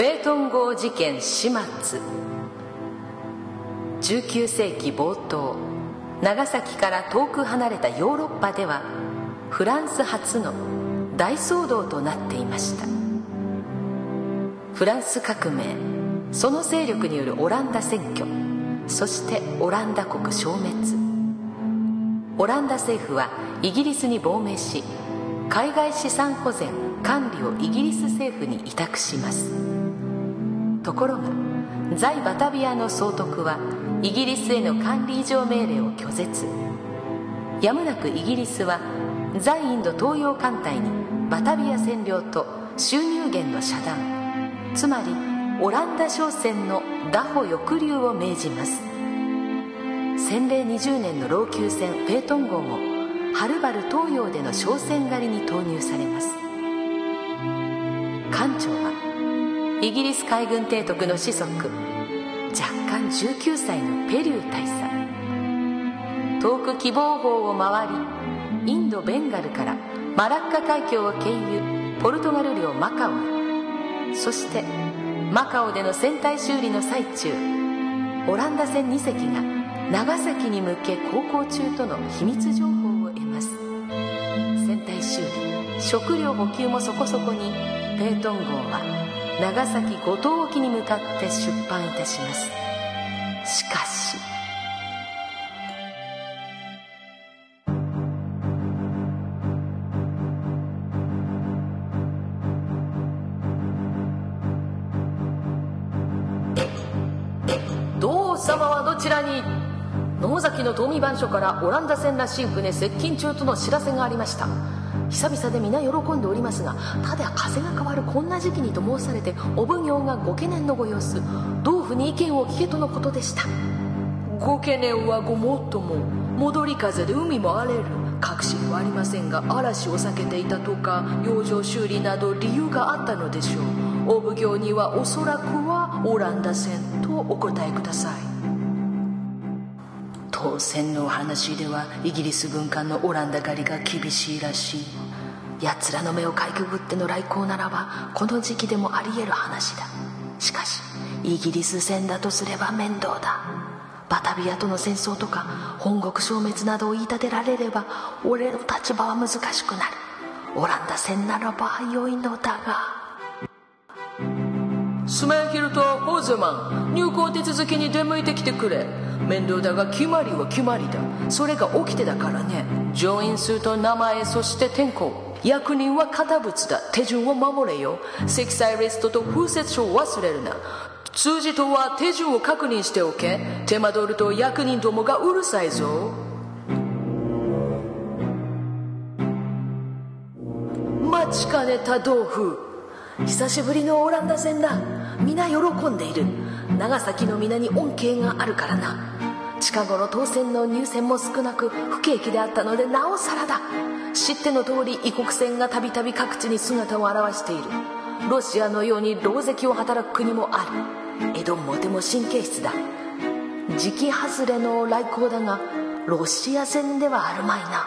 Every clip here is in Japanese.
ペートン号事件始末。19世紀冒頭長崎から遠く離れたヨーロッパではフランス初の大騒動となっていました。フランス革命その勢力によるオランダ占拠そしてオランダ国消滅。オランダ政府はイギリスに亡命し海外資産保全管理をイギリス政府に委託します。ところが在バタビアの総督はイギリスへの管理以上命令を拒絶。やむなくイギリスは在インド東洋艦隊にバタビア占領と収入源の遮断。つまりオランダ商船の拿捕抑留を命じます。洗礼20年の老朽船ペートン号もはるばる東洋での商船狩りに投入されます。艦長イギリス海軍提督の子息若干19歳のペリュー大佐。遠く希望峰を回りインドベンガルからマラッカ海峡を経由ポルトガル領マカオそしてマカオでの船体修理の最中オランダ船2隻が長崎に向け航行中との秘密情報を得ます。船体修理食料補給もそこそこに。ペートン号は長崎五島沖に向かって出版いたします。しかし。どう様はどちらに？野崎の東美番所からオランダ船らしい船接近中との知らせがありました。久々で皆喜んでおりますがただ風が変わるこんな時期にと申されてお奉行がご懸念のご様子同府に意見を聞けとのことでした。ご懸念はごもっとも戻り風で海も荒れる確信はありませんが嵐を避けていたとか養生修理など理由があったのでしょう。お奉行にはおそらくはオランダ船とお答えください。当選のお話ではイギリス軍艦のオランダ狩りが厳しいらしい奴らの目をかいくぐっての来航ならばこの時期でもあり得る話だ。しかしイギリス戦だとすれば面倒だ。バタビアとの戦争とか本国消滅などを言い立てられれば俺の立場は難しくなる。オランダ戦ならば良いのだが。スメンヒルとホーゼマン入港手続きに出向いてきてくれ。面倒だが決まりは決まりだ。それが起きてだからね。乗員数と名前そして天候。役人は堅物だ。手順を守れよ。積載リストと風雪書を忘れるな。通じとは手順を確認しておけ。手間取ると役人どもがうるさいぞ。待ちかねた豆腐久しぶりのオランダ戦だ。皆喜んでいる。長崎の皆に恩恵があるからな。近頃当選の入選も少なく不景気であったのでなおさらだ。知っての通り異国船がたびたび各地に姿を現している。ロシアのように狼藉を働く国もある。江戸もでも神経質だ。時期外れの来航だがロシア船ではあるまいな。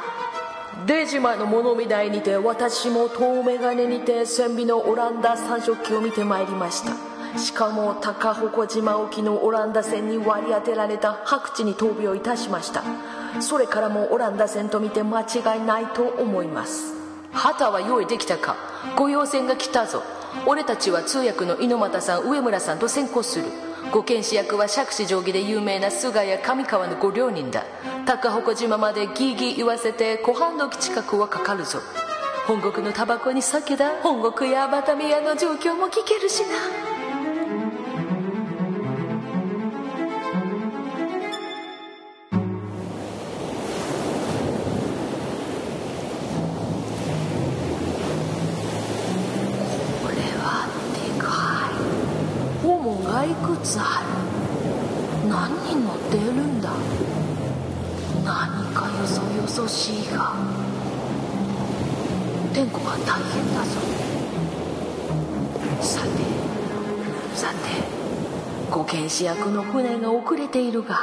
出島の物見台にて私も遠眼鏡にて船尾のオランダ三色旗を見てまいりました。しかも高鉾島沖のオランダ船に割り当てられた白地に闘病いたしました。それからもオランダ船と見て間違いないと思います。旗は用意できたか？御用船が来たぞ。俺たちは通訳の猪俣さん上村さんと先行する。ご剣士役は釈子定規で有名な菅谷上川のご両人だ。高鉾島までギーギー言わせて湖畔時近くはかかるぞ。本国のタバコに酒だ。本国やバタミヤの状況も聞けるしな。天候は大変だぞさてさてご剣士役の船が遅れているが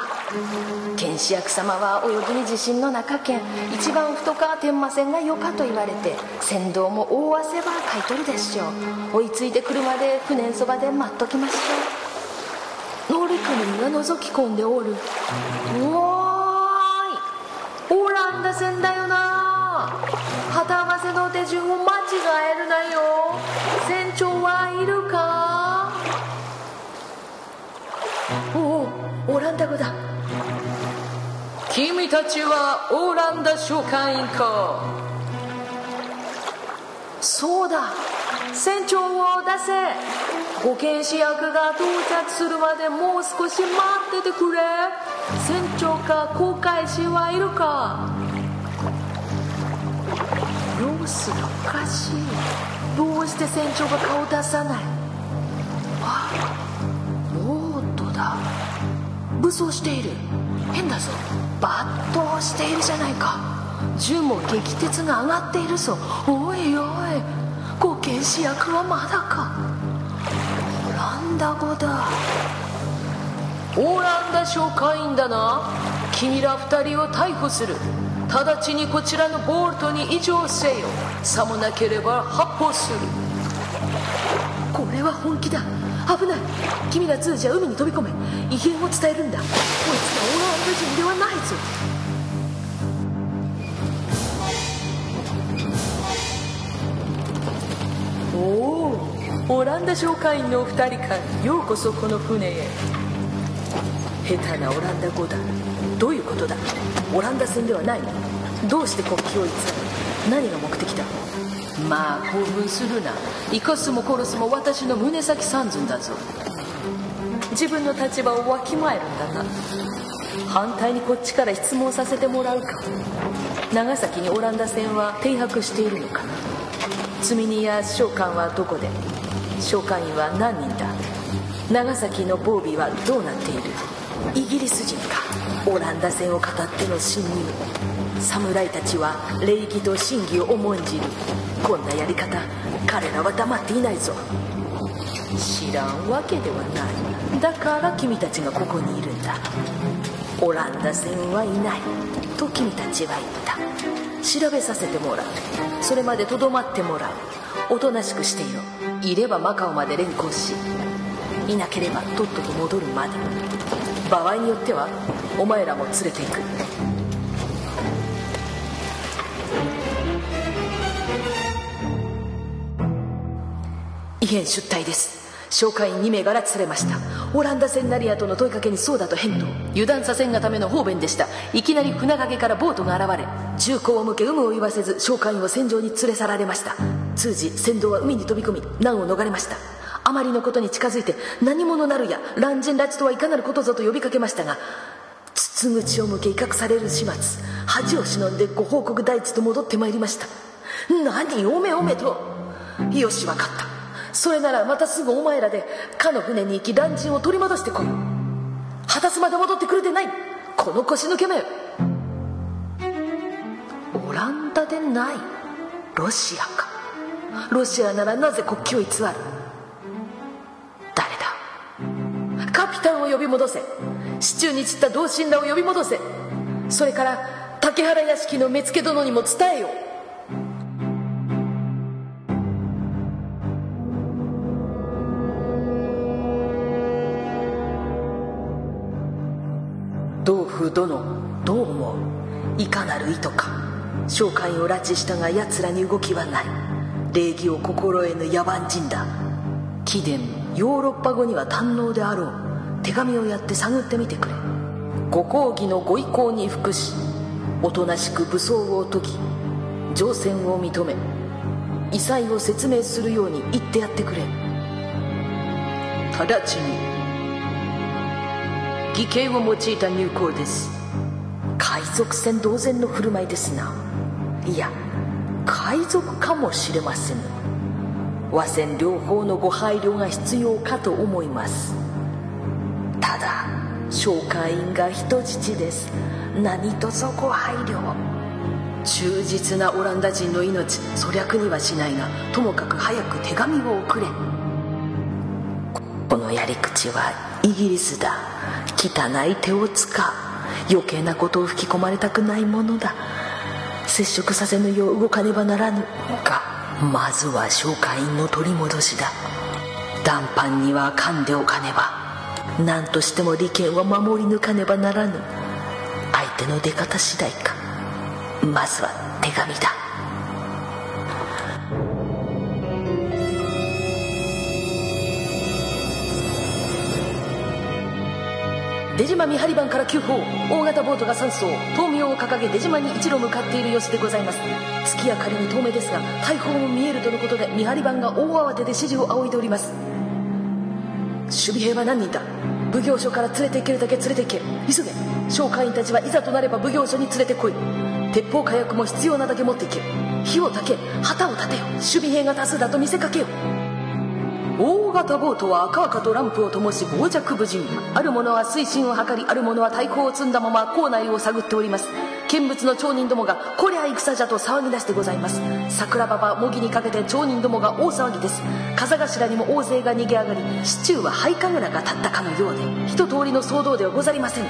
剣士役様は泳ぎに自信の中堅一番太か天満線がよかと言われて船頭も大汗ばかいとるでしょう。追いついてくるまで船そばで待っときましょう。乗組が覗き込んでおる。おーいオランダ船だよな。旗合わせの手順を間違えるなよ。船長はいるか？おおオランダ語だ。君たちはオランダ商会員か。そうだ。船長を出せ。保健師役が到着するまでもう少し待っててくれ。船長か航海士はいるか？様子がおかしい。どうして船長が顔を出さない？あボートだ。武装している。変だぞ。抜刀しているじゃないか。銃も撃鉄が上がっているぞ。おいおい。護剣士役はまだか。オランダ語だ。オランダ商会員だな。君ら二人を逮捕する。直ちにこちらのボールトに移乗せよ。さもなければ発砲する。これは本気だ。危ない。君ら通じは海に飛び込め。異変を伝えるんだ。こいつはオランダ人ではないぞ。おお。オランダ商会員のお二人か。ようこそこの船へ下手なオランダ語だ。どういうことだ？オランダ船ではないどうして国旗を偽る？何が目的だ？まあ興奮するな。生かすも殺すも私の胸先三寸だぞ。自分の立場をわきまえるんだな。反対にこっちから質問させてもらうか。長崎にオランダ船は停泊しているのかな？積み荷や商館はどこで？商館員は何人だ？長崎の防備はどうなっている？イギリス人か。オランダ船を語っての侵入。侍たちは礼儀と真偽を重んじる。こんなやり方彼らは黙っていないぞ。知らんわけではない。だから君たちがここにいるんだ。オランダ船はいない。と君たちは言った。調べさせてもらう。それまでとどまってもらう。おとなしくしていろ。いればマカオまで連行し。いなければとっとと戻るまで。場合によってはお前らも連れていく。異変出隊です。紹介員2名から連れました。オランダ船ナリアとの問いかけにそうだと返答。油断させんがための方便でした。いきなり船陰からボートが現れ銃口を向け有無を言わせず紹介員を船上に連れ去られました。通じ船頭は海に飛び込み難を逃れました。あまりのことに近づいて何者なるや乱人拉致とはいかなることぞと呼びかけましたが筒口を向け威嚇される始末恥を忍んでご報告大地と戻ってまいりました。何おめおめと。よし分かった。それならまたすぐお前らでかの船に行き乱人を取り戻してこい。果たすまで戻ってくるでない。この腰抜けめ。オランダでない。ロシアか。ロシアならなぜ国旗を偽る。カピタンを呼び戻せ。市中に散った同心らを呼び戻せ。それから竹原屋敷の目付殿にも伝えよ。う道府殿どう思う？いかなる意図か。商会を拉致したが奴らに動きはない。礼儀を心得ぬ野蛮人だ。貴殿ヨーロッパ語には堪能であろう。手紙をやって探ってみてくれ。ご公儀のご意向に服しおとなしく武装を解き乗船を認め異彩を説明するように言ってやってくれ。直ちに義兄を用いた入港です。海賊船同然の振る舞いですな。いや海賊かもしれませぬ。和船両方のご配慮が必要かと思います紹介員が人質です。何とぞご配慮忠実なオランダ人の命粗略にはしないがともかく早く手紙を送れ。このやり口はイギリスだ。汚い手を使う。余計なことを吹き込まれたくないものだ。接触させぬよう動かねばならぬがまずは紹介員の取り戻しだ。談判には噛んでおかねば。何としても利権は守り抜かねばならぬ。相手の出方次第か。まずは手紙だ。出島見張り番から急報。大型ボートが3艘灯明を掲げ出島に一路向かっている様子でございます。月明かりに遠目ですが大砲も見えるとのことで見張り番が大慌てで指示を仰いでおります。守備兵は何人だ？奉行所から連れて行けるだけ連れて行け。急げ。商会員たちはいざとなれば奉行所に連れてこい。鉄砲火薬も必要なだけ持っていけ。火を焚け旗を立てよ。守備兵が多数だと見せかけよ。大型ボートは赤々とランプを灯し傍若無人。ある者は推進を図りある者は太鼓を積んだまま校内を探っております。見物の町人どもが「こりゃ戦じゃ」と騒ぎ出してございます。桜庭は模擬にかけて町人どもが大騒ぎです。風頭にも大勢が逃げ上がり市中は灰神楽が立ったかのようで一通りの騒動ではござりません。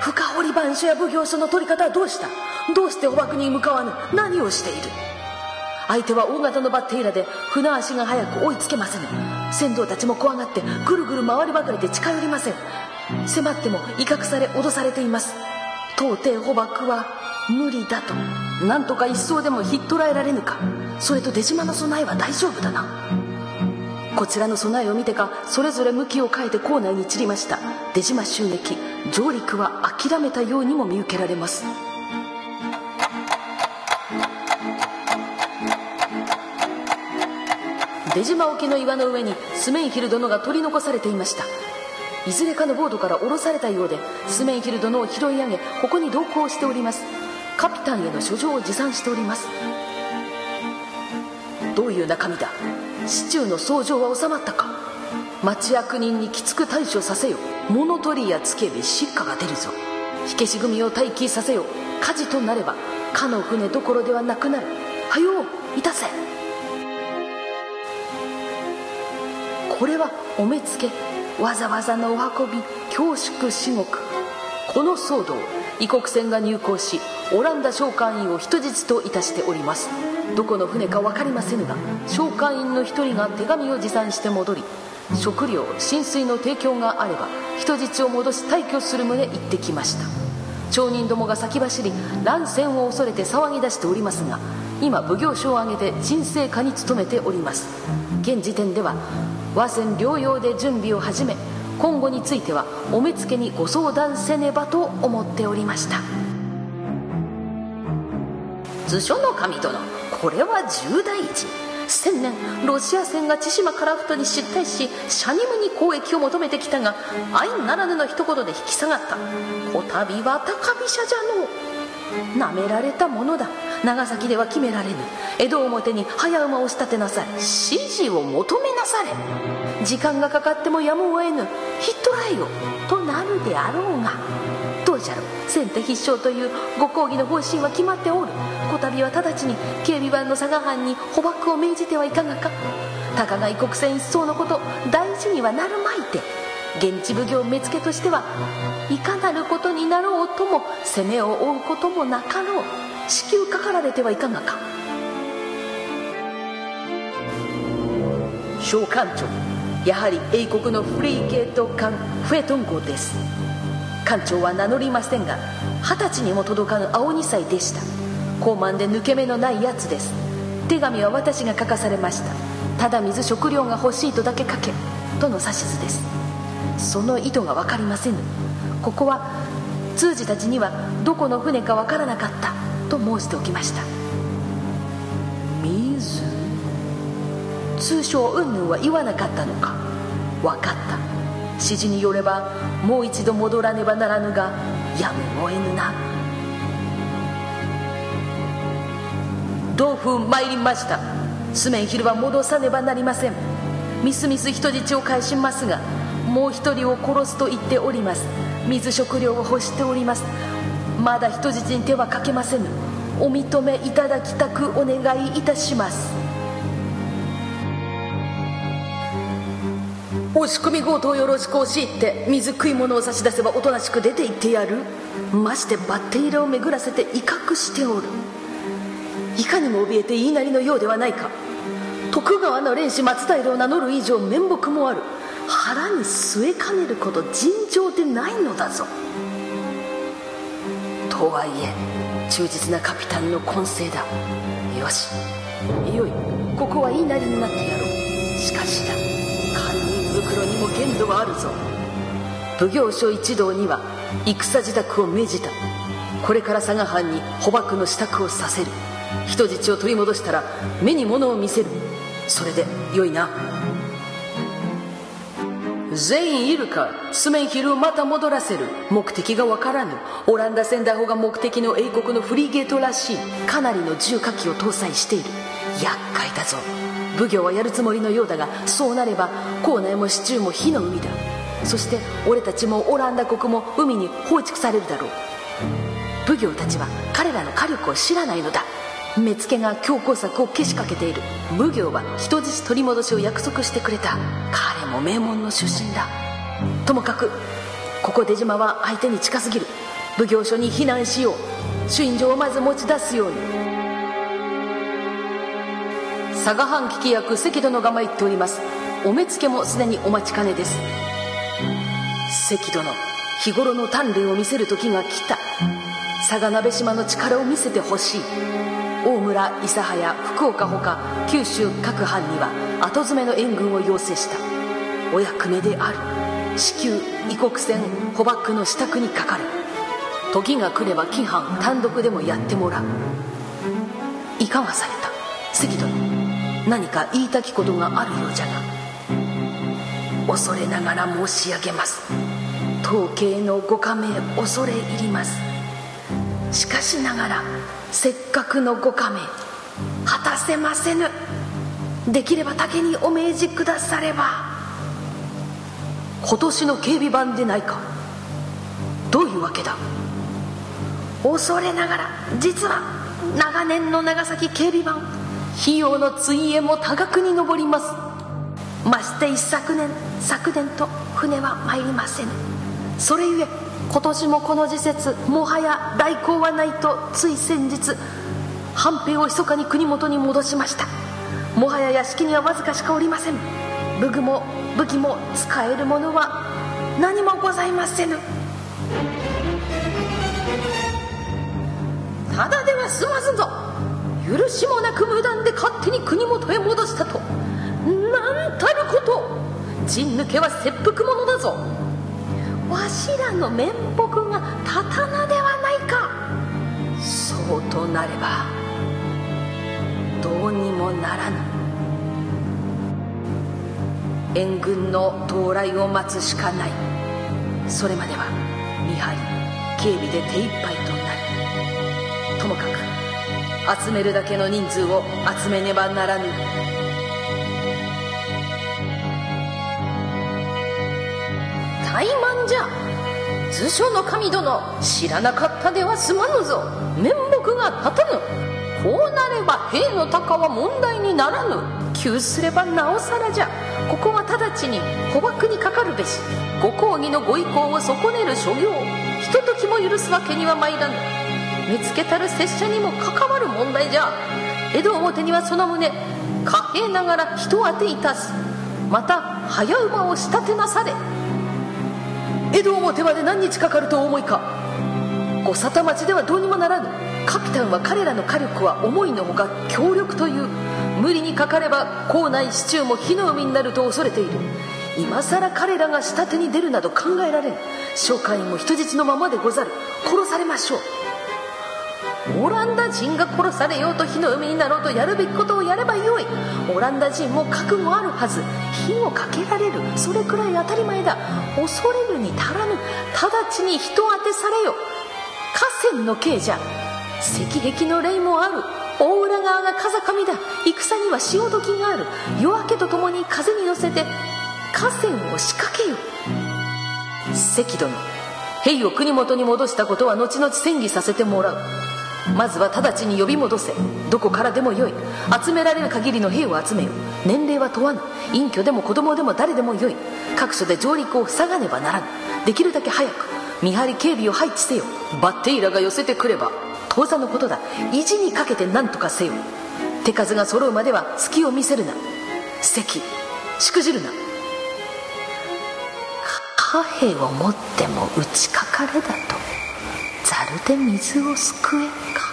深堀番所や奉行所の取り方はどうした？どうして捕獲に向かわぬ？何をしている？相手は大型のバッテイラで船足が早く追いつけませぬ。船頭たちも怖がってぐるぐる回るばかりで近寄りません。迫っても威嚇され脅されています。到底捕獲は無理だと。なんとか一層でもひっ捕らえられぬか。それと出島の備えは大丈夫だな。こちらの備えを見てかそれぞれ向きを変えて校内に散りました。出島襲撃上陸は諦めたようにも見受けられます。出島沖の岩の上にスメイヒル殿が取り残されていました。いずれかのボードから降ろされたようでスメイヒル殿を拾い上げここに同行しております。カピタンへの書状を持参しております。どういう中身だ？市中の僧正は収まったか？町役人にきつく対処させよ。物取りやつけび失火が出るぞ。火消し組を待機させよ。火事となればかの船どころではなくなる。はよういたせ。これはお目付け。わざわざのお運び恐縮至極。この騒動異国船が入港しオランダ商館員を人質といたしております。どこの船か分かりませぬが商館員の一人が手紙を持参して戻り食料浸水の提供があれば人質を戻し退去する旨言ってきました。町人どもが先走り乱戦を恐れて騒ぎ出しておりますが今奉行所を挙げて沈静化に努めております。現時点では和船療養で準備を始め今後についてはお目付にご相談せねばと思っておりました。図書の神殿これは重大事。千年ロシア船が千島樺太に失態しシャニムに交易を求めてきたが愛ならぬの一言で引き下がった。こたびは高飛車じゃのう。なめられたものだ。長崎では決められぬ。江戸表に早馬を仕立てなさい。指示を求めなされ。時間がかかってもやむを得ぬ。ヒットライよとなるであろうが。どうじゃろ先手必勝というご講義の方針は決まっておる。こたびは直ちに警備番の佐賀藩に捕獲を命じてはいかがか。たかが異国船一層のこと大事にはなるまいて。現地奉行目付としてはいかなることになろうとも攻めを追うこともなかろう。至急かかられてはいかがか。召艦長やはり英国のフリーゲート艦フェトン号です。艦長は名乗りませんが二十歳にも届かぬ青2歳でした。高慢で抜け目のないやつです。手紙は私が書かされました。ただ水食料が欲しいとだけ書けとの指図です。その意図が分かりませぬ。ここは通詞たちにはどこの船か分からなかったと申しておきました。水通称云々は言わなかったのか。分かった。指示によればもう一度戻らねばならぬがやむを得ぬな。同風参りました。スメンヒルは戻さねばなりません。みすみす人質を返しますがもう一人を殺すと言っております。水食料を欲しております。まだ人質に手はかけませぬ。お認めいただきたくお願いいたします。押し込み強盗よろしく押し入って水食い物を差し出せばおとなしく出て行ってやる。ましてバッテリーを巡らせて威嚇しておる。いかにも怯えて言いなりのようではないか。徳川の連氏松平を名乗る以上面目もある。腹に据えかねること尋常でないのだぞ。とはいえ忠実なカピタンの根性だ。よし。いよい。ここは言いなりになってやろう。しかしだ。堪忍袋にも限度はあるぞ。奉行所一同には戦自宅を命じた。これから佐賀藩に捕獲の支度をさせる。人質を取り戻したら目に物を見せる。それでよいな。全員いるかスメンヒルをまた戻らせる。目的がわからぬ。オランダ船大砲が目的の英国のフリーゲートらしい。かなりの重火器を搭載している。厄介だぞ。奉行はやるつもりのようだがそうなれば校内も市中も火の海だ。そして俺たちもオランダ国も海に放逐されるだろう。奉行たちは彼らの火力を知らないのだ。目付が強硬策をけしかけている。奉行は人質取り戻しを約束してくれた。彼も名門の出身だ。ともかくここ出島は相手に近すぎる。奉行所に避難しよう。朱印状をまず持ち出すように。佐賀藩聞き役関殿が参っております。お目付もすでにお待ちかねです。関殿日頃の鍛錬を見せる時が来た。佐賀鍋島の力を見せてほしい。大村諫早福岡ほか九州各藩には後詰めの援軍を要請した。お役目である。至急異国船捕獲の支度にかかる。時が来れば紀藩単独でもやってもらう。いかがされた？関殿何か言いたきことがあるようじゃが恐れながら申し上げます。統計のご加盟恐れ入ります。しかしながらせっかくのご加盟果たせませぬ。できれば竹にお命じくだされば。今年の警備版でないか。どういうわけだ。恐れながら実は長年の長崎警備版費用の追営も多額に上ります。まして一昨年昨年と船は参りませぬそれゆえ今年もこの時節もはや来航はないとつい先日藩兵を密かに国元に戻しました。もはや屋敷にはわずかしかおりません。武具も武器も使えるものは何もございませぬ。ただでは済まずぞ。許しもなく無断で勝手に国元へ戻したと。なんたること。陣抜けは切腹者だぞ。わしらの面目が刀ではないか。そうとなればどうにもならぬ。援軍の到来を待つしかない。それまでは見張り警備で手一杯となる。ともかく集めるだけの人数を集めねばならぬ。怠慢じゃ。図書の神殿知らなかったでは済まぬぞ。面目が立たぬ。こうなれば兵の鷹は問題にならぬ。急すればなおさらじゃ。ここは直ちに捕獲にかかるべし。ご公儀のご意向を損ねる所業。ひとときも許すわけには参らぬ。見つけたる拙者にも関わる問題じゃ。江戸表にはその旨。貨幣ながら人当ていたす。また早馬を仕立てなされ。江戸表まで何日かかるとお思いか。御沙汰町ではどうにもならぬ。カピタンは彼らの火力は思いのほか強力という。無理にかかれば校内市中も火の海になると恐れている。今さら彼らが下手に出るなど考えられん。商会員も人質のままでござる。殺されましょう。オランダ人が殺されようと火の海になろうとやるべきことをやればよい。オランダ人も覚悟あるはず。火をかけられる。それくらい当たり前だ。恐れるに足らぬ。直ちに人当てされよ。河川の刑じゃ。石壁の霊もある。大浦側が風上だ。戦には潮時がある。夜明けとともに風に乗せて河川を仕掛けよ。関殿兵を国元に戻したことは後々戦議させてもらう。まずは直ちに呼び戻せ。どこからでもよい。集められる限りの兵を集めよ。年齢は問わぬ。隠居でも子供でも誰でもよい。各所で上陸を塞がねばならぬ。できるだけ早く。見張り警備を配置せよ。バッテイラが寄せてくれば当座のことだ。意地にかけて何とかせよ。手数が揃うまでは隙を見せるな。席しくじるな。貨幣を持っても打ちかかれだと。ざるで水をすくえか。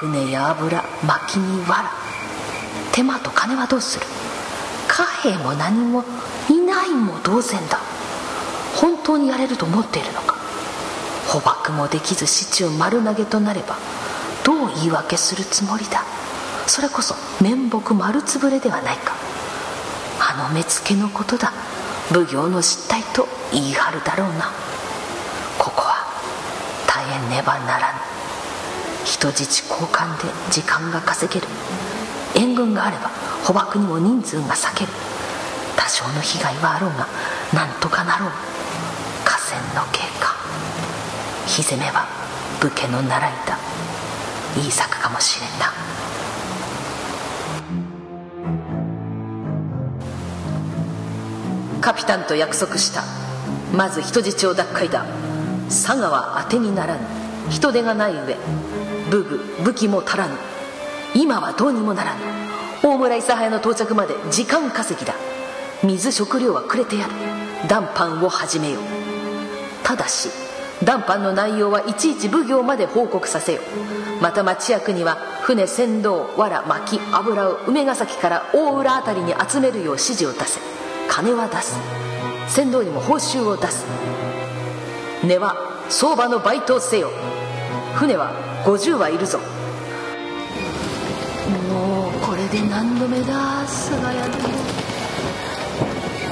船や油薪に藁。手間と金はどうする。貨幣も何もいないも同然だ。本当にやれると思っているのか。捕獲もできず市中丸投げとなればどう言い訳するつもりだ？それこそ面目丸つぶれではないか。あの目付のことだ。奉行の失態と言い張るだろうな。ここは大変ねばならぬ。人質交換で時間が稼げる。援軍があれば捕獲にも人数が割ける。多少の被害はあろうがなんとかなろう。河川の経過。火攻めは武家の習いだ。いい策かもしれんなカピタンと約束した。まず人質を奪回だ。佐賀は当てにならぬ。人手がない上武具武器も足らぬ。今はどうにもならぬ。大村諫早の到着まで時間稼ぎだ。水食料はくれてやる。談判を始めよう。ただし談判の内容はいちいち奉行まで報告させよまた町役には船船頭藁薪油を梅ヶ崎から大浦辺りに集めるよう指示を出せ。金は出す。船頭にも報酬を出す。値は相場のバイトせよ。船は50はいるぞ。もうこれで何度目だ菅谷殿。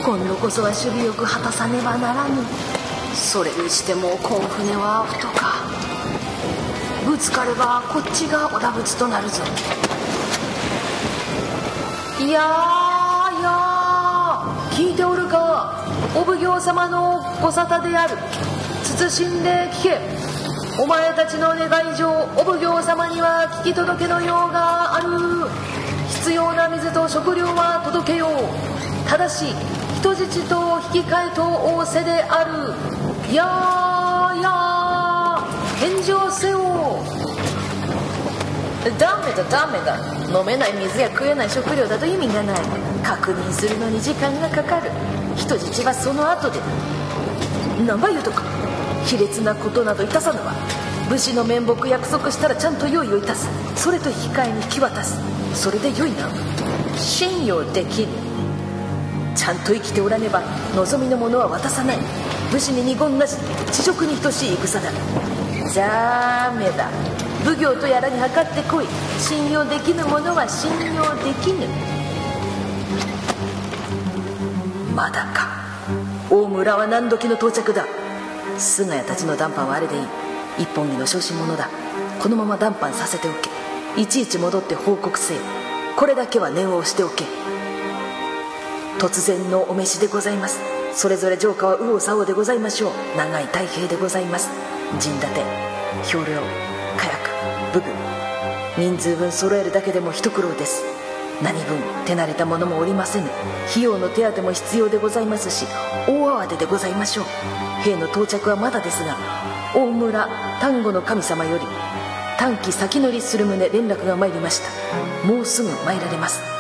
今度こそは守備よく果たさねばならぬ。それにしてもこん船は太か。ぶつかればこっちが織田仏となるぞ。いやいや聞いておるかお奉行様のご沙汰である。慎んで聞け。お前たちの願い状お奉行様には聞き届けのようがある。必要な水と食料は届けよう。ただし人質と引き換えと仰せである。やーやー返上せよ。ダメだダメだ。飲めない水や食えない食料だと意味がない。確認するのに時間がかかる。人質はその後で。何ば言うとか卑劣なことなどいたさぬわ。武士の面目約束したらちゃんと用意をいたす。それと引き換えに引き渡す。それでよいな。信用できぬちゃんと生きておらねば望みのものは渡さない。武士に二言なし地獄に等しい戦だ。ダメだ。奉行とやらに測ってこい。信用できぬ者は信用できぬ。まだか。大村は何時の到着だ。菅谷たちの談判はあれでいい。一本木の小心者だ。このまま談判させておけ。いちいち戻って報告せよこれだけは念を押しておけ。突然のお召しでございます。それぞれ城下は右往左往でございましょう。長い太平でございます。陣立て兵糧火薬武具。人数分揃えるだけでも一苦労です。何分手慣れた者もおりませぬ。費用の手当も必要でございますし大慌てでございましょう。兵の到着はまだですが大村丹後の神様より短期先乗りする旨連絡が参りました。もうすぐ参られます。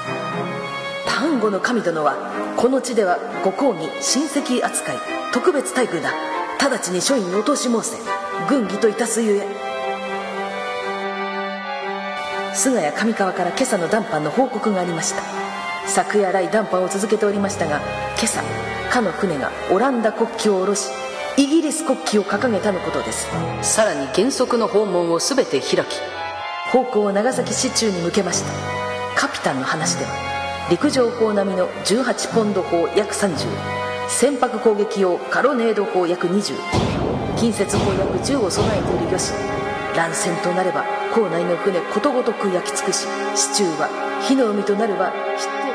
丹後の神殿はこの地ではご公儀親戚扱い特別待遇だ。直ちに書院に落とし申せ。軍議といたすゆえ。菅谷上川から今朝の談判の報告がありました。昨夜来談判を続けておりましたが今朝かの船がオランダ国旗を下ろしイギリス国旗を掲げたのことです。さらに原則の訪問を全て開き方向を長崎市中に向けました。カピタンの話では陸上砲並みの18ポンド砲約30船舶攻撃用カロネード砲約20近接砲約10を備えている漁師乱戦となれば港内の船ことごとく焼き尽くし市中は火の海となるは知って。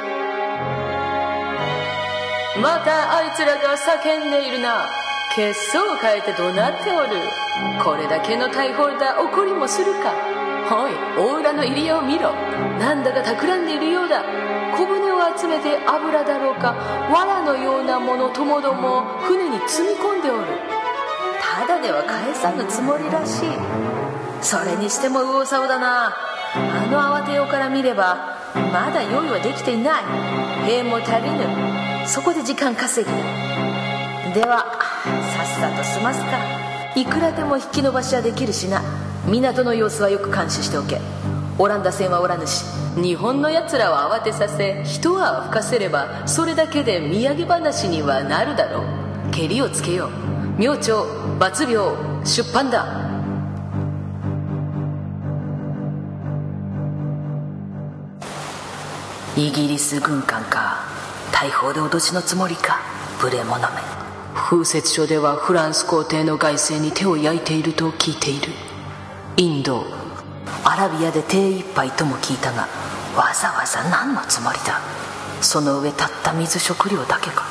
またあいつらが叫んでいるな。血相を変えて怒鳴っておる。これだけのタイホルダー怒りもするか。おい大浦の入り江を見ろ。なんだか企んでいるようだ。小舟を集めて油だろうか藁のようなものともども船に積み込んでおる。ただでは返さぬつもりらしい。それにしても右往左往だな。あの慌てようから見ればまだ用意はできていない。兵も足りぬ。そこで時間稼ぎ。ではさっさと済ますか。いくらでも引き延ばしはできるしな。港の様子はよく監視しておけ。オランダ船はおらぬし日本のやつらを慌てさせ一泡吹かせればそれだけで土産話にはなるだろう。けりをつけよう。明朝罰病出版だ。イギリス軍艦か。大砲で脅しのつもりか。無礼者め。風雪書ではフランス皇帝の外政に手を焼いていると聞いている。インドアラビアで手一杯とも聞いたがわざわざ何のつもりだ？その上たった水食料だけか？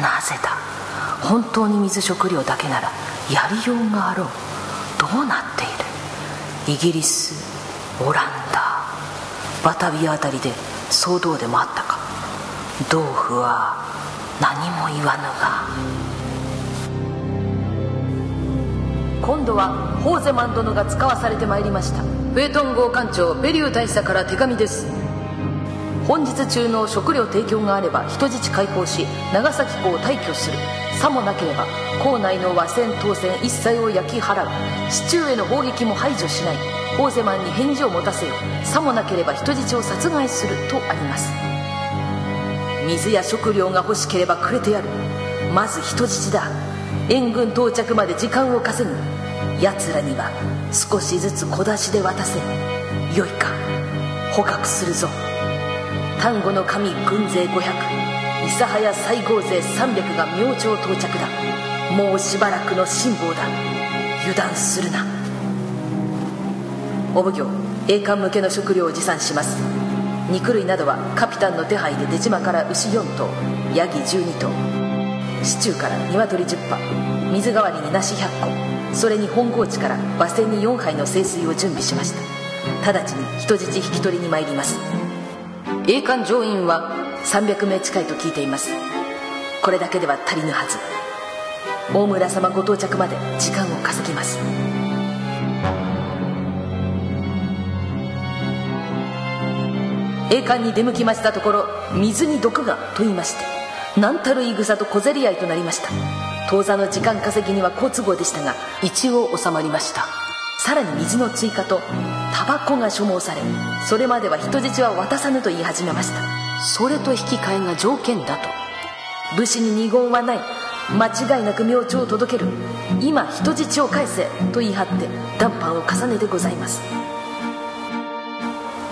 なぜだ？本当に水食料だけならやりようがあろう？どうなっている？イギリスオランダバタビアあたりで騒動でもあったか？豆腐は何も言わぬが。今度はホーゼマン殿が使わされてまいりました。フェートン号艦長ベリュー大佐から手紙です。本日中の食料提供があれば人質解放し長崎港を退去する。さもなければ港内の和船当船一切を焼き払う。市中への砲撃も排除しない。ホーゼマンに返事を持たせよさもなければ人質を殺害する。とあります。水や食料が欲しければくれてやる。まず人質だ。援軍到着まで時間を稼ぐ。奴らには少しずつ小出しで渡せ。よいか。捕獲するぞ。丹後の神軍勢500諫早西郷勢300が明朝到着だ。もうしばらくの辛抱だ。油断するな。お奉行栄冠向けの食料を持参します。肉類などはカピタンの手配で出島から牛4頭ヤギ12頭。シチューから鶏10羽。水代わりに梨100個。それに本郷地から馬船に4杯の清水を準備しました。直ちに人質引き取りに参ります。栄冠乗員は300名近いと聞いています。これだけでは足りぬはず。大村様ご到着まで時間を稼ぎます。栄冠に出向きましたところ水に毒がと言いまして何たる戦と小競り合いとなりました。当座の時間稼ぎには好都合でしたが一応収まりました。さらに水の追加とタバコが所望されそれまでは人質は渡さぬと言い始めました。それと引き換えが条件だと。武士に二言はない。間違いなく明朝を届ける。今人質を返せと言い張って談判を重ねてございます。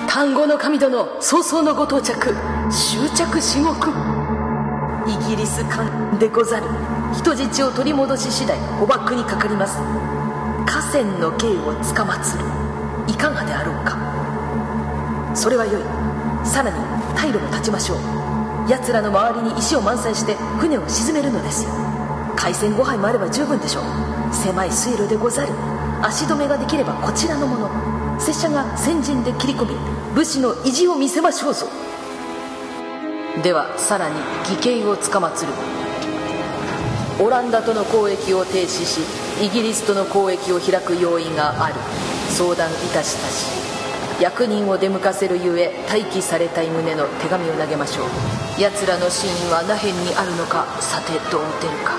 単語の神殿早々のご到着。終着至極イギリス艦でござる。人質を取り戻し次第捕獲にかかります。河川の刑をつかまつる。いかがであろうか。それはよい。さらに退路も断ちましょう。奴らの周りに石を満載して船を沈めるのですよ。海鮮5杯もあれば十分でしょう。狭い水路でござる。足止めができればこちらのもの。拙者が先陣で切り込み武士の意地を見せましょうぞ。ではさらに義兄をつかまつる。オランダとの交易を停止しイギリスとの交易を開く用意がある。相談いたしたし役人を出向かせるゆえ待機されたい旨の手紙を投げましょう。奴らの真意は那辺にあるのかさてどう出るか。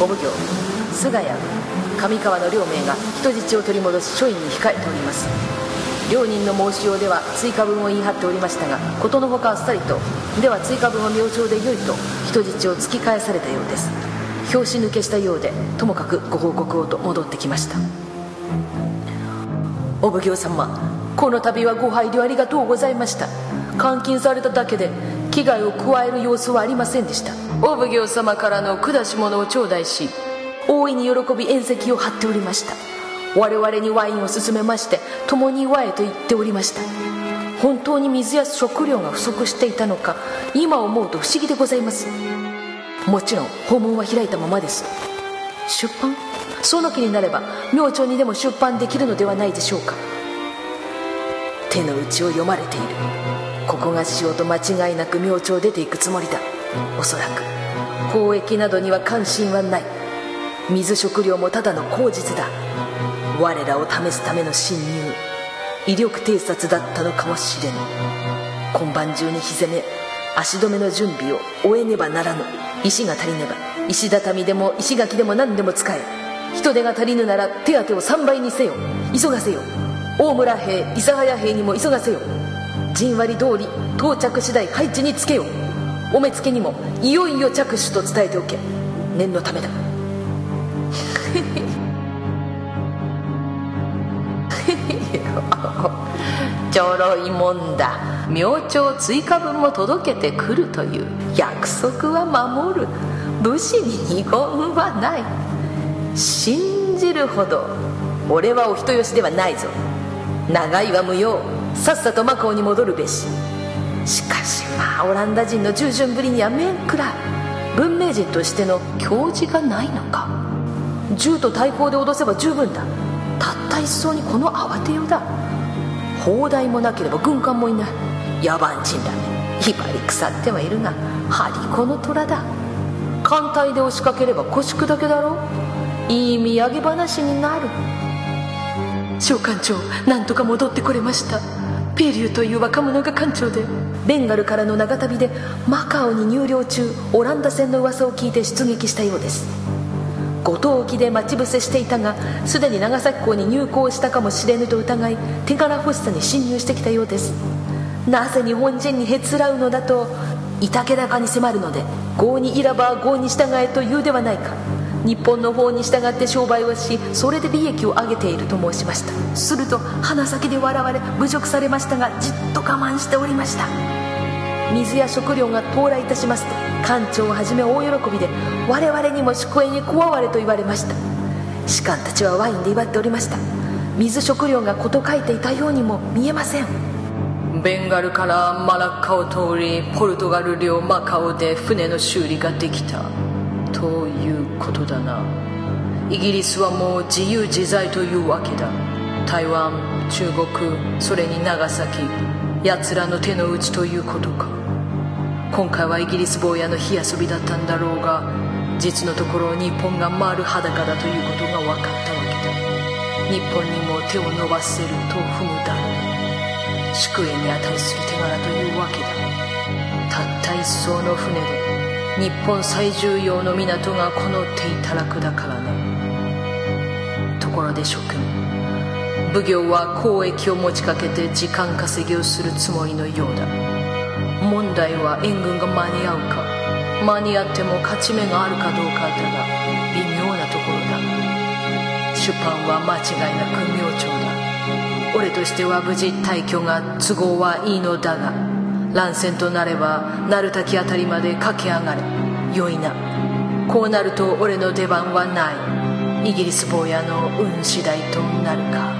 お奉行菅谷上川の両名が人質を取り戻し署員に控えております。両人の申しようでは追加分を言い張っておりましたが事のほかあっさりとでは追加分は明朝でよいと人質を突き返されたようです。拍子抜けしたようでともかくご報告をと戻ってきました。お奉行様この度はご配慮ありがとうございました。監禁されただけで危害を加える様子はありませんでした。お奉行様からの下し物を頂戴し大いに喜び宴席を張っておりました我々にワインを勧めまして共に祝えと言っておりました。本当に水や食料が不足していたのか今思うと不思議でございます。もちろん訪問は開いたままです。出版？その気になれば明朝にでも出版できるのではないでしょうか。手の内を読まれている。ここがしようと間違いなく明朝出ていくつもりだ。おそらく。交易などには関心はない。水食料もただの口実だ。我らを試すための侵入威力偵察だったのかもしれぬ今晩中に火攻め足止めの準備を終えねばならぬ。石が足りねば。石畳でも石垣でも何でも使え。人手が足りぬなら手当てを3倍にせよ。急がせよ。大村兵諫早兵にも急がせよ。陣割り通り到着次第配置につけよお目付けにもいよいよ着手と伝えておけ。念のためだ。ちょろいもんだ。明朝追加分も届けてくるという約束は守る。武士に二言はない。信じるほど俺はお人よしではないぞ。長いは無用。さっさとマカオに戻るべし。しかしまあオランダ人の従順ぶりには面食ら文明人としての教示がないのか。銃と大砲で脅せば十分だ。たった一層にこの慌てようだ。砲台もなければ軍艦もいない。野蛮人だ。威張り腐ってはいるが張り子の虎だ。艦隊で押しかければ腰砕けだろいい土産話になる。召喚長なんとか戻ってこれました。ペリューという若者が艦長で。ベンガルからの長旅でマカオに入領中オランダ船の噂を聞いて出撃したようです五島沖で待ち伏せしていたがすでに長崎港に入港したかもしれぬと疑い手柄欲しさに侵入してきたようです。なぜ日本人にへつらうのだといたけ高に迫るので郷にいらば郷に従えと言うではないか。日本の方に従って商売をしそれで利益を上げていると申しました。すると鼻先で笑われ侮辱されましたがじっと我慢しておりました。水や食料が到来いたしますと艦長をはじめ大喜びで我々にも宿営に加われと言われました。士官たちはワインで祝っておりました。水食料が事書いていたようにも見えません。ベンガルからマラッカを通りポルトガル領マカオで船の修理ができた。ということだな。イギリスはもう自由自在というわけだ。台湾中国それに長崎奴らの手の内ということか。今回はイギリス坊やの火遊びだったんだろうが実のところ日本が丸裸だということが分かったわけだ。日本にも手を伸ばせると踏むだろう。宿営に値する手柄というわけだ。たった一艘の船で日本最重要の港がこの手いたらくだからね。ところで諸君奉行は交易を持ちかけて時間稼ぎをするつもりのようだ。問題は援軍が間に合うか間に合っても勝ち目があるかどうかだが微妙なところだ。出版は間違いなく明朝だ。俺としては無事退去が都合はいいのだが乱戦となれば鳴滝あたりまで駆け上がれ。よいな。こうなると俺の出番はない。イギリス坊やの運次第となるか。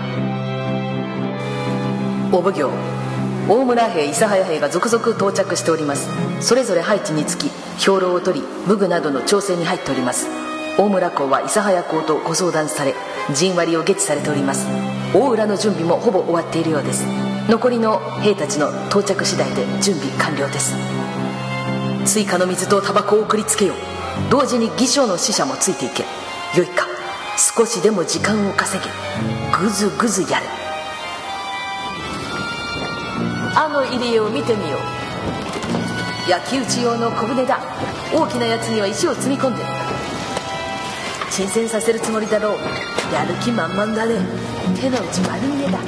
お奉行。大村兵諫早兵が続々到着しております。それぞれ配置につき兵糧を取り武具などの調整に入っております。大村公は諫早公とご相談され陣割りを下地されております。大浦の準備もほぼ終わっているようです。残りの兵たちの到着次第で準備完了です。追加の水とタバコを送りつけよう。同時に義将の死者もついていけ。よいか少しでも時間を稼げ。ぐずぐずやれ。あの入り江を見てみよう。焼き打ち用の小舟だ。大きなやつには石を積み込んで沈船させるつもりだろう。やる気満々だね。手の内丸見えだ。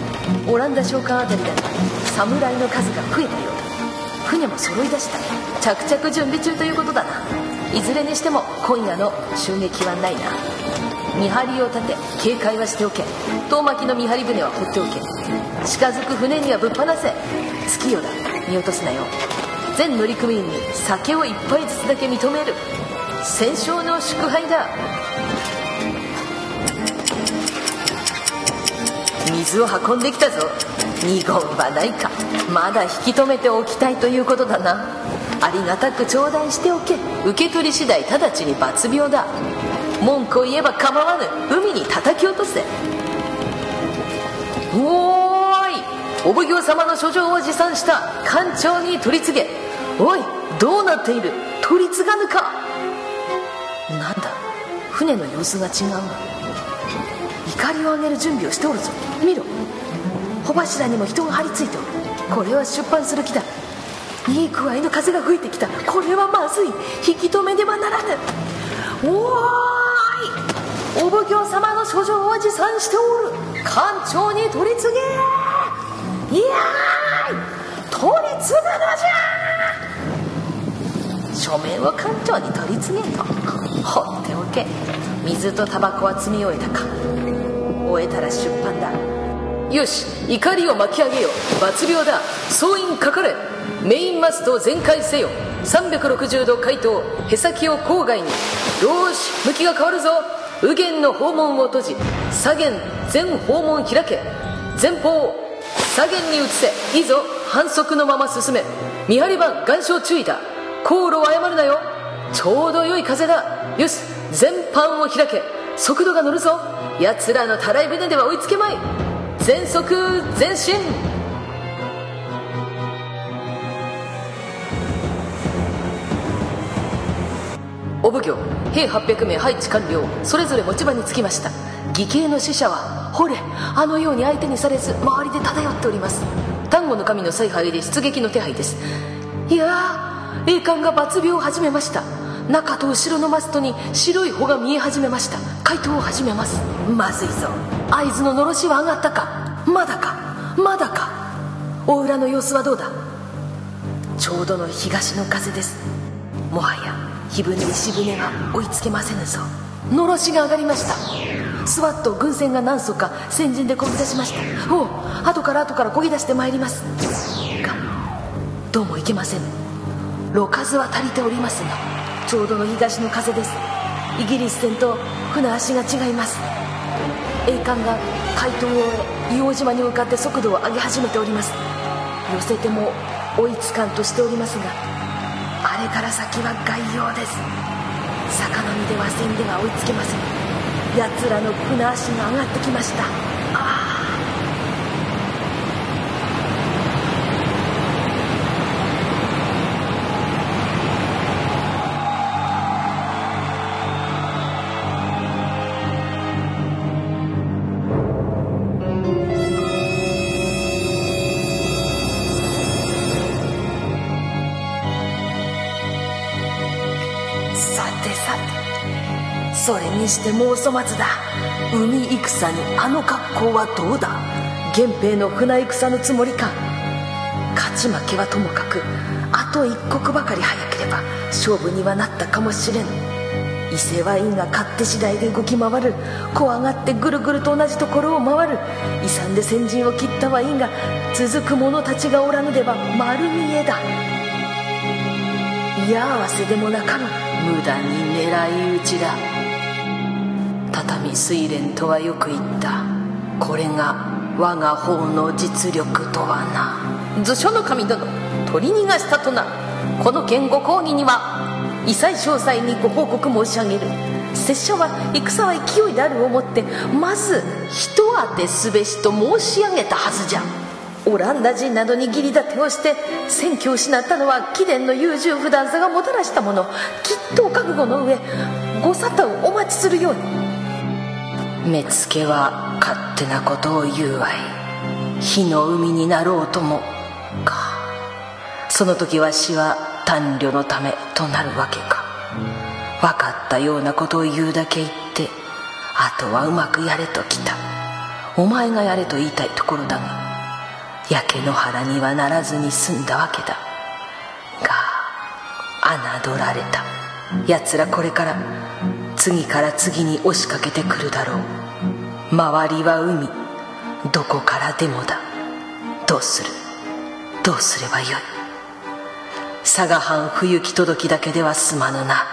オランダ商館あたりだが侍の数が増えたよ。うだ船も揃い出した。着々準備中ということだな。いずれにしても今夜の襲撃はないな。見張りを立て警戒はしておけ。遠巻きの見張り船は放っておけ。近づく船にはぶっ放せ。月夜だ。見落とすなよ。全乗組員に酒を一杯ずつだけ認める。戦勝の祝杯だ。水を運んできたぞ。二言はないか。まだ引き止めておきたいということだな。ありがたく頂戴しておけ。受け取り次第直ちに罰病だ。文句を言えば構わぬ。海に叩き落とせ。おーいお奉行様の書状を持参した艦長に取り次げおいどうなっている？取り次がぬか？なんだ船の様子が違うな怒りを上げる準備をしておるぞ。見ろ帆柱にも人が張り付いておる。これは出版する気だ。いい具合の風が吹いてきた。これはまずい。引き止めねばならぬ。おーいお奉行様の書状を持参しておる。艦長に取り次げいやーい取り次ぐのじゃ。書面を艦長に取り次げと。放っておけ。水とタバコは積み終えたか。終えたら出版だ。よし怒りを巻き上げよ。罰病だ。総員かかれ。メインマストを全開せよ。360度回答。へさきを郊外に。よし向きが変わるぞ。右舷の訪問を閉じ。左舷全訪問開け。前方左舷に移せ。いいぞ反則のまま進め。見張り番岩礁注意だ航路を誤るなよちょうど良い風だ。よし。全般を開け。速度が乗るぞ。奴らのたらい船では追いつけまい。全速前進。お奉行兵800名配置完了。それぞれ持ち場につきました。義兄の死者はほれあのように相手にされず周りで漂っております。丹後の神の采配で出撃の手配です。いやー栄冠が罰病を始めました。中と後ろのマストに白い穂が見え始めました。回答を始めます。まずいぞ。合図ののろしは上がったか？まだか？まだか？大浦の様子はどうだ？ちょうどの東の風です。もはや火船石船が追いつけませぬぞ。のろしが上がりましたスワット軍船が何艘か先陣でこぎ出しました。おう後から後からこぎ出してまいります。がどうもいけません。路数は足りておりますがちょうどの東の風です。イギリス船と船足が違います。栄冠が海東を硫黄島に向かって速度を上げ始めております。寄せても追いつかんとしておりますがあれから先は外洋です。坂のみでは船では追いつけません。奴らの船足が上がってきました。あさてさてそれにしてもお粗末だ。海戦にあの格好はどうだ？源平の船戦のつもりか？勝ち負けはともかくあと一刻ばかり早ければ勝負にはなったかもしれん。伊勢ワインが勝手次第で動き回る。怖がってぐるぐると同じところを回る。遺産で先陣を切ったワインが続く者たちがおらぬでは丸見えだ。矢合わせでもなかろう無駄に狙い撃ちだ。畳水蓮とはよく言った。これが我が方の実力とはな。図書の神殿取り逃がしたとな。この件ご講義には異彩詳細にご報告申し上げる。拙者は戦は勢いであるをもってまず人当てすべしと申し上げたはずじゃ。オランダ人などに義理立てをして選挙を失ったのは貴殿の優柔不断さがもたらしたもの。きっとお覚悟の上ご沙汰をお待ちするように。目付は勝手なことを言うわい。火の海になろうともか。その時わしは短慮のためとなるわけか。分かったようなことを言うだけ言ってあとはうまくやれときた。お前がやれと言いたいところだが焼け野原にはならずに済んだわけだ。が侮られた。奴らこれから次から次に押しかけてくるだろう。周りは海。どこからでもだ。どうする。どうすればよい。佐賀藩冬木届きだけでは済まぬな。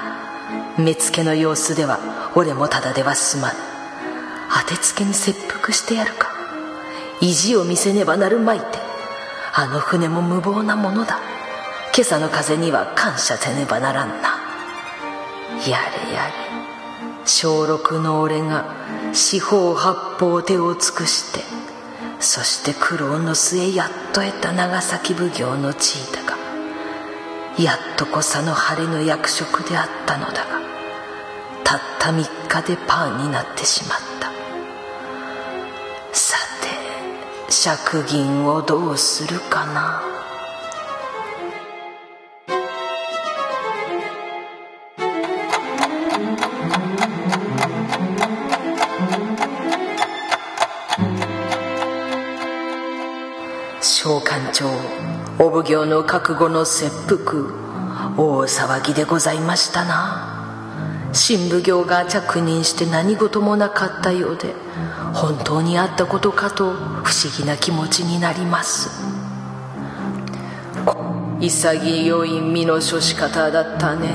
目付の様子では俺もただでは済まぬ。当てつけに切腹してやるか。意地を見せねばなるまいて。あの船も無謀なものだ。今朝の風には感謝せねばならんな。やれやれ。小六の俺が四方八方手を尽くしてそして苦労の末やっと得た長崎奉行の地位だがやっとこさの晴れの役職であったのだがたった3日でパンになってしまった。さて借銀をどうするかな。召喚長お奉行の覚悟の切腹大騒ぎでございましたな。新奉行が着任して何事もなかったようで本当にあったことかと不思議な気持ちになります。潔い身の処し方だったね。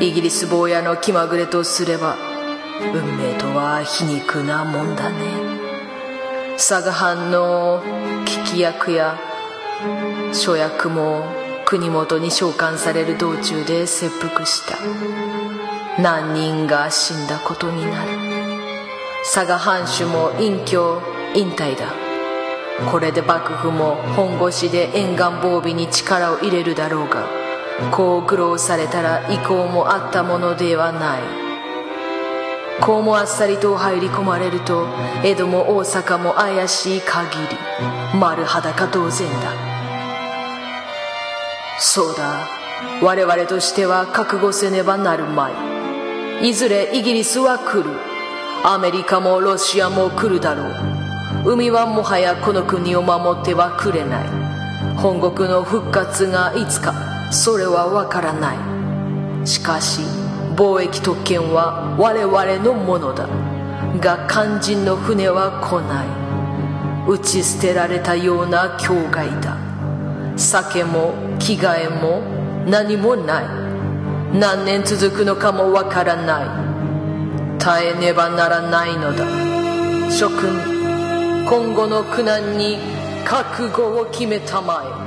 イギリス坊やの気まぐれとすれば運命とは皮肉なもんだね。佐賀藩の聞き役や諸役も国元に召喚される道中で切腹した。何人が死んだことになる。佐賀藩主も隠居引退だ。これで幕府も本腰で沿岸防備に力を入れるだろうがこう苦労されたら意向もあったものではない。こうもあっさりと入り込まれると江戸も大阪も怪しい限り。丸裸同然だ。そうだ。我々としては覚悟せねばなるまい。いずれイギリスは来る。アメリカもロシアも来るだろう。海はもはやこの国を守ってはくれない。本国の復活がいつか。それはわからない。しかし貿易特権は我々のものだ。が肝心の船は来ない。打ち捨てられたような境外だ。酒も着替えも何もない。何年続くのかもわからない。耐えねばならないのだ。諸君今後の苦難に覚悟を決めたまえ。